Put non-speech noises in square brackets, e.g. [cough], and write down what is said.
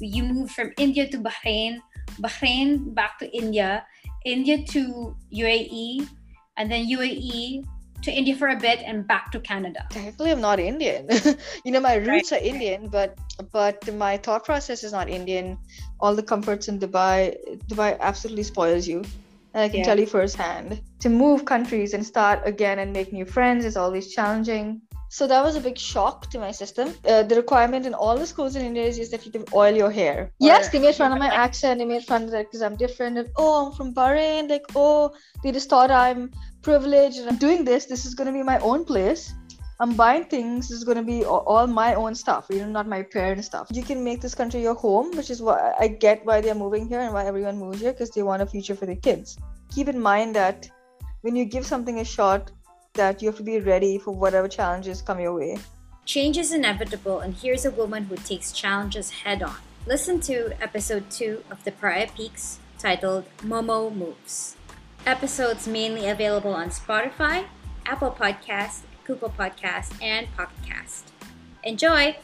you moved from India to Bahrain, Bahrain back to India, India to UAE, and then UAE to India for a bit and back to Canada. Technically, I'm not Indian. [laughs] you know, my roots right. are Indian, but but my thought process is not Indian. All the comforts in Dubai, Dubai absolutely spoils you. And I can yeah. tell you firsthand. To move countries and start again and make new friends is always challenging. So that was a big shock to my system. Uh, the requirement in all the schools in India is, is that you to oil your hair. Yes, they made fun of my [laughs] accent. They made fun of that because I'm different. And, oh, I'm from Bahrain. Like, oh, they just thought I'm privileged and I'm doing this. This is going to be my own place. I'm buying things. This is going to be all my own stuff, you know, not my parents' stuff. You can make this country your home, which is why I get why they're moving here and why everyone moves here because they want a future for their kids. Keep in mind that when you give something a shot, that you have to be ready for whatever challenges come your way. Change is inevitable, and here's a woman who takes challenges head on. Listen to episode 2 of The Pariah Peaks titled Momo Moves. Episodes mainly available on Spotify, Apple Podcast, Google Podcast, and Pocket Cast. Enjoy!